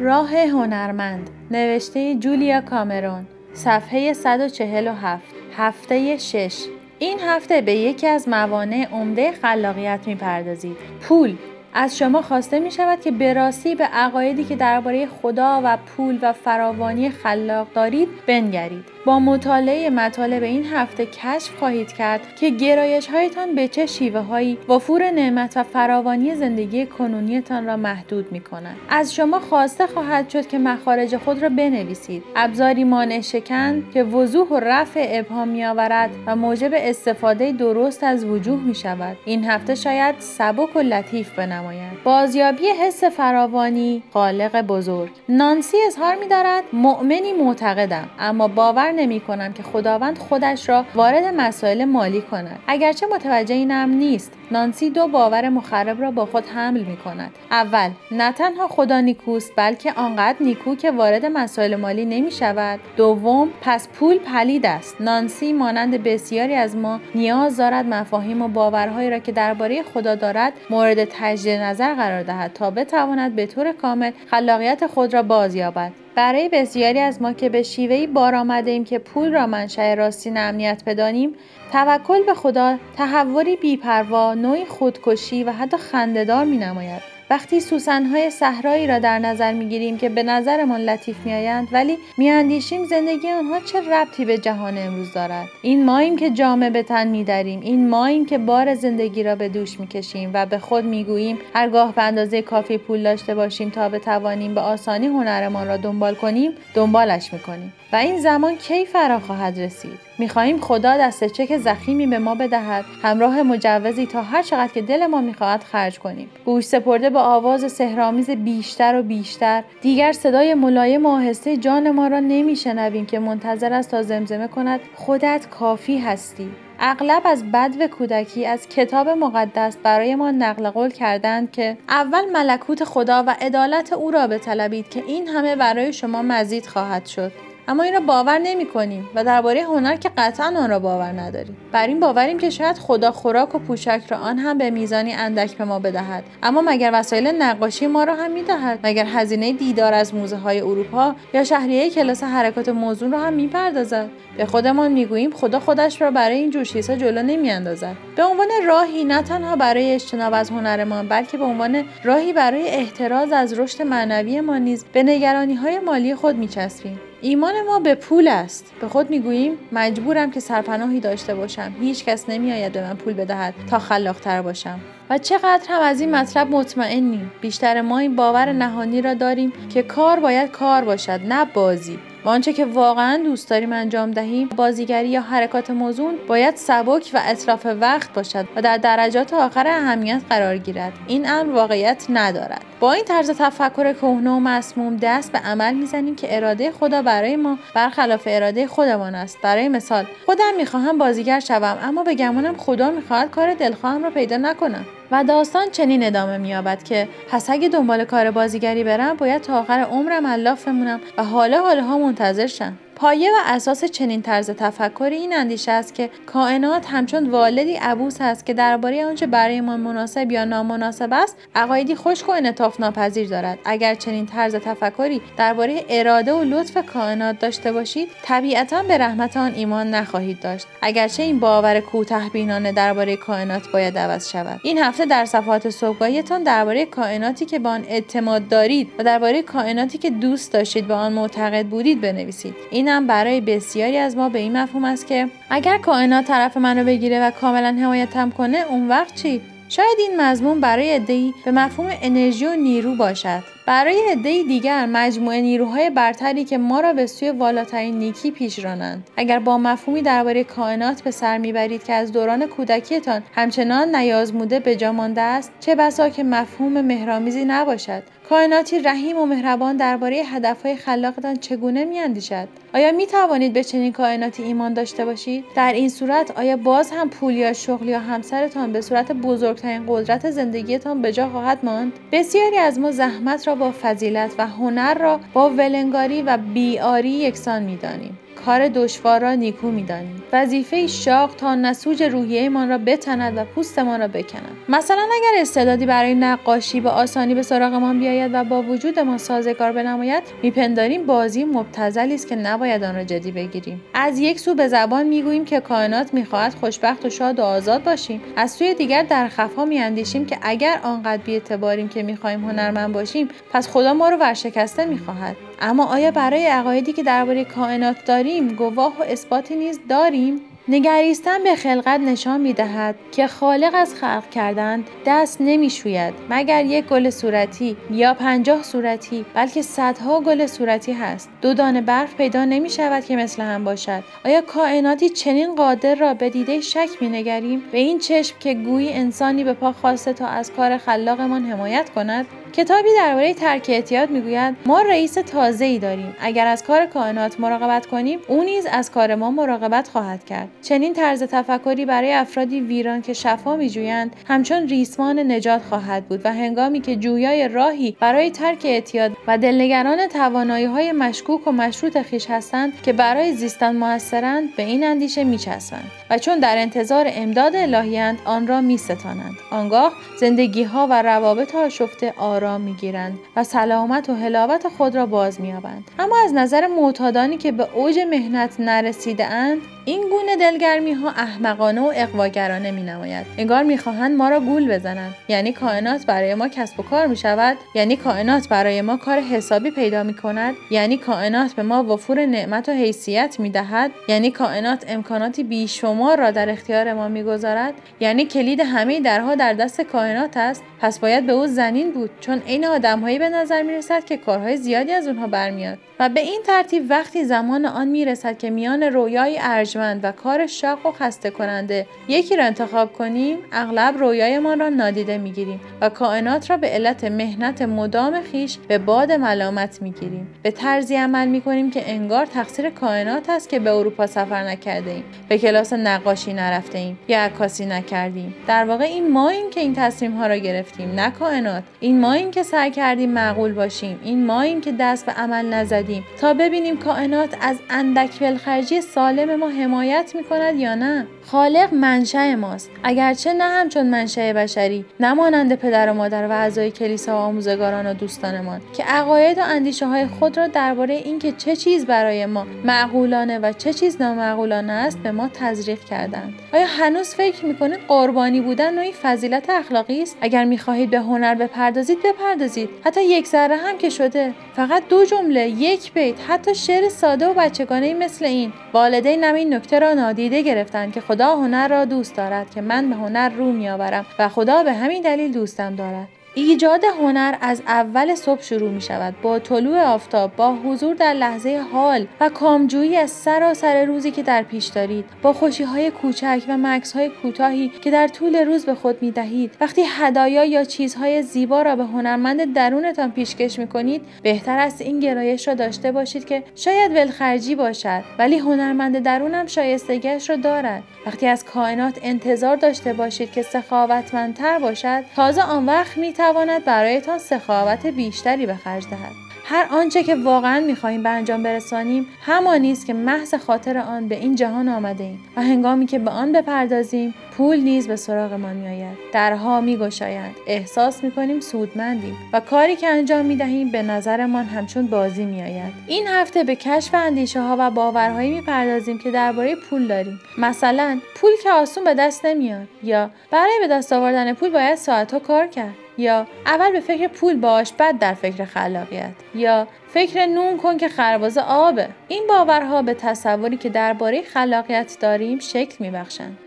راه هنرمند نوشته جولیا کامرون صفحه 147 هفته 6 این هفته به یکی از موانع عمده خلاقیت می‌پردازید. پول از شما خواسته می شود که به راستی به عقایدی که درباره خدا و پول و فراوانی خلاق دارید بنگرید با مطالعه مطالب این هفته کشف خواهید کرد که گرایش هایتان به چه شیوه هایی وفور نعمت و فراوانی زندگی کنونیتان را محدود می کنند. از شما خواسته خواهد شد که مخارج خود را بنویسید. ابزاری مانع شکن که وضوح و رفع ابهام می آورد و موجب استفاده درست از وجوه می شود. این هفته شاید سبک و لطیف بنماید. بازیابی حس فراوانی خالق بزرگ نانسی اظهار می دارد مؤمنی معتقدم اما باور نمی کنم که خداوند خودش را وارد مسائل مالی کند اگرچه متوجه اینم نیست نانسی دو باور مخرب را با خود حمل می کند اول نه تنها خدا نیکوست بلکه آنقدر نیکو که وارد مسائل مالی نمی شود دوم پس پول پلید است. نانسی مانند بسیاری از ما نیاز دارد مفاهیم و باورهایی را که درباره خدا دارد مورد تجدید نظر قرار دهد تا بتواند به طور کامل خلاقیت خود را بازیابد. برای بسیاری از ما که به شیوهی بار آمده ایم که پول را منشأ راستین امنیت بدانیم توکل به خدا تحوری بیپروا نوعی خودکشی و حتی خندهدار می نماید وقتی سوسنهای صحرایی را در نظر می‌گیریم که به نظرمان لطیف میآیند ولی میاندیشیم زندگی آنها چه ربطی به جهان امروز دارد؟ این ماییم که جامه به تن میدریم این ماییم که بار زندگی را به دوش می‌کشیم و به خود می‌گوییم هرگاه به اندازه کافی پول داشته باشیم تا بتوانیم به آسانی هنرمان را دنبال کنیم دنبالش می‌کنیم. و این زمان کی فرا خواهد رسید؟ می‌خواهیم خدا دست چک زخیمی به ما بدهد. همراه مجوزی تا هر چقدر که دل ما می‌خواهد خرج کنیم. گوش سپرده به آواز سهرامیز بیشتر و بیشتر. دیگر صدای ملایم و آهسته جان ما را نمیشنویم که منتظر است تا زمزمه کند. خودت کافی هستی. اغلب از بد و کودکی از کتاب مقدس برای ما نقل قول کردند که اول ملکوت خدا و عدالت او را بطلبید که این همه برای شما مزید خواهد شد. اما این را باور نمی کنیم و درباره هنر که قطعا آن را باور نداریم. بر این باوریم که شاید خدا خوراک و پوشک را آن هم به میزانی اندک به ما بدهد. اما مگر وسایل نقاشی ما را هم می‌دهد؟ مگر هزینه دیدار از موزه های اروپا یا شهریه کلاس حرکات موزون را هم می‌پردازد؟ به خودمان می‌گوییم خدا خودش را برای این جور چیزها جلو نمیاندازد. به عنوان راهی نه تنها برای اجتناب از هنرمان بلکه به عنوان راهی برای احتراز از رشد معنوی ما نیز به نگرانی های مالی خود میچسبیم. ایمان ما به پول است. به خود می‌گوییم مجبورم که سرپناهی داشته باشم. هیچ کس نمیآید به من پول بدهد تا خلاقتر باشم. و چقدر هم از این مطلب مطمئنیم. بیشتر ما این باور نهانی را داریم که کار باید کار باشد نه بازی. و آنچه که واقعا دوست داریم انجام دهیم بازیگری یا حرکات موزون باید سبک و اطراف وقت باشد و در درجات آخر اهمیت قرار گیرد. این امر واقعیت ندارد. با این طرز تفکر کهنه و مسموم دست به عمل می‌زنیم که اراده خدا برای ما برخلاف اراده خودمان است. برای مثال خودم می‌خواهم بازیگر شوم اما به گمانم خدا می‌خواهد کار دلخواهم را پیدا نکنم و داستان چنین ادامه مییابد که پس اگه دنبال کار بازیگری برم باید تا آخر عمرم الاف بمونم و حالا حالها منتظر شم. پایه و اساس چنین طرز تفکری این اندیشه است که کائنات همچون والدی عبوس است که درباره آنچه برایمان مناسب یا نامناسب است عقایدی خشک و انعطاف ناپذیر دارد. اگر چنین طرز تفکری درباره اراده و لطف کائنات داشته باشید طبیعتا به رحمت آن ایمان نخواهید داشت. اگرچه این باور کوته بینانه درباره کائنات باید عوض شود. این هفته در صفحات صبحگاهیتان درباره کائناتی که به آن اعتماد دارید و درباره کائناتی که دوست داشتید به آن معتقد بودید بنویسید. این هم برای بسیاری از ما به این مفهوم است که اگر کائنات طرف منو بگیره و کاملا حمایتم کنه اون وقت چی؟ شاید این مضمون برای عدهای به مفهوم انرژی و نیرو باشد. برای عده دیگر مجموعه نیروهای برتری که ما را به سوی والاترین نیکی پیش رانند اگر با مفهومی درباره کائنات به سر می‌برید که از دوران کودکیتان همچنان نیازموده به جا مانده است چه بسا که مفهوم مهرامیزی نباشد. کائناتی رحیم و مهربان درباره هدفهای خلاقتان چگونه میاندیشد؟ آیا می توانید به چنین کائناتی ایمان داشته باشید؟ در این صورت آیا باز هم پول یا شغل یا همسرتان به صورت بزرگترین قدرت زندگیتان به جا خواهد ماند؟ بسیاری از ما زحمت را با فضیلت و هنر را با ولنگاری و بیاری یکسان می‌دانیم. کار دشوار را نیکو می‌دانیم. وظیفه شاق تا نسوج روحیهمان را بتند و پوستمان را بکند مثلا اگر استعدادی برای نقاشی به آسانی به سراغمان بیاید و با وجود ما سازگار بنماید میپنداریم بازی مبتزلی است که نباید آن را جدی بگیریم. از یک سو به زبان می‌گوییم که کائنات می‌خواهد خوشبخت و شاد و آزاد باشیم. از سوی دیگر در خفا میاندیشیم که اگر آنقدر بیاعتباریم که می‌خواهیم هنرمند باشیم پس خدا ما رو ورشکسته می‌خواهد. اما آیا برای عقایدی که درباره کائنات داریم گواه و اثباتی نیز داریم. نگریستن به خلقت نشان می دهد که خالق از خلق کردن دست نمی شوید مگر یک گل صورتی یا پنجاه صورتی بلکه صدها گل صورتی هست. دو دانه برف پیدا نمی شود که مثل هم باشد. آیا کائناتی چنین قادر را به دیده شک می نگریم به این چشم که گویی انسانی به پا خواسته تا از کار خلاقمان حمایت کند؟ کتابی درباره ترک اعتیاد می‌گوید ما رئیس تازه ای داریم. اگر از کار کائنات مراقبت کنیم او نیز از کار ما مراقبت خواهد کرد. چنین طرز تفکری برای افرادی ویران که شفا میجویند همچون ریسمان نجات خواهد بود و هنگامی که جویای راهی برای ترک اعتیاد و دلنگران توانایی های مشکوک و مشروط خیش هستند که برای زیستن موثرند به این اندیشه میچسبند و چون در انتظار امداد الهیند آن را میستانند. آنگاه زندگی ها و روابط آشفته آرام می‌گیرند و سلامت و حلاوت خود را باز مییابند. اما از نظر معتادانی که به اوج مهنت نرسیده اند این گونه دلگرمی ها احمقانه و اقواگرانه می نماید انگار می‌خواهند ما را گول بزنند. یعنی کائنات برای ما کسب و کار می شود یعنی کائنات برای ما کار حسابی پیدا می کند یعنی کائنات به ما وفور نعمت و حیثیت می دهد یعنی کائنات امکاناتی بیشمار را در اختیار ما می‌گذارد. یعنی کلید همه درها در دست کائنات است. پس باید به او زنین بود چون عین آدمهایی به نظر می رسد که کارهای زیادی از اونها برمیاد. و به این ترتیب وقتی زمان آن می رسد که میان رویای ارجمند و کار شاق و خسته کننده یکی را انتخاب کنیم اغلب رویایمان را نادیده می گیریم و کائنات را به علت مهنت مدام خیش به باد ملامت می گیریم به طرزی عمل می کنیم که انگار تقصیر کائنات است که به اروپا سفر نکرده ایم. به کلاس نقاشی نرفته ایم. یا عکاسی نکردیم. در واقع این ما این که این تصمیم ها را گرفتیم. نه کائنات. این ما این که سعی کردیم معقول باشیم. این ما این که دست به عمل نزدیم. تا ببینیم کائنات از اندک ولخرجی سالم ما حمایت می کند یا نه. خالق منشأ ماست. اگرچه نه همچون منشأ بشری نه پدر و مادر و اعضای کلیسا و آموزگاران و دوستانمان که عقاید و اندیشه های خود را درباره اینکه چه چیز برای ما معقولانه و چه چیز نامعقولانه است به ما تزریق کردند. آیا هنوز فکر می‌کنید قربانی بودن نوعی فضیلت اخلاقی است؟ اگر می‌خواهید به هنر بپردازید بپردازید. حتی یک ذره هم که شده. فقط دو جمله یک بیت حتی شعر ساده و بچگانه مثل این. والدینم این نکته را نادیده گرفتند که خدا هنر را دوست دارد که من به هنر رو میآورم و خدا به همین دلیل دوستم دارد. ایجاد هنر از اول صبح شروع می شود. با طلوع آفتاب با حضور در لحظه حال و کامجویی از سراسر روزی که در پیش دارید با خوشی های کوچک و مکس های کوتاهی که در طول روز به خود می دهید وقتی هدایا یا چیزهای زیبا را به هنرمند درونتان پیشکش می کنید بهتر است این گرایش را داشته باشید که شاید ولخرجی باشد ولی هنرمند درونم شایستگیش را دارد. وقتی از کائنات انتظار داشته باشید که سخاوتمندتر باشد تازه آن وقت می تواند برایتان سخاوت بیشتری به خرج دهد. هر آنچه که واقعا می‌خواهیم به انجام برسانیم همانی است که محض خاطر آن به این جهان آمده ایم و هنگامی که به آن بپردازیم پول نیز به سراغمان میآید. درها میگشایند. احساس می‌کنیم سودمندیم و کاری که انجام می‌دهیم به نظرمان همچون بازی میآید. این هفته به کشف اندیشه ها و باورهایی می‌پردازیم که درباره پول داریم. مثلا پول که آسون به دست نمیاد یا برای به دست آوردن پول باید ساعتها کار کرد. یا اول به فکر پول باش بعد در فکر خلاقیت. یا فکر نون کن که خربزه آبه. این باورها به تصوری که درباره خلاقیت داریم شکل میبخشند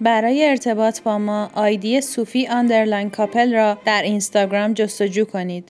برای ارتباط با ما ID صوفی underline کاپل را در اینستاگرام جستجو کنید.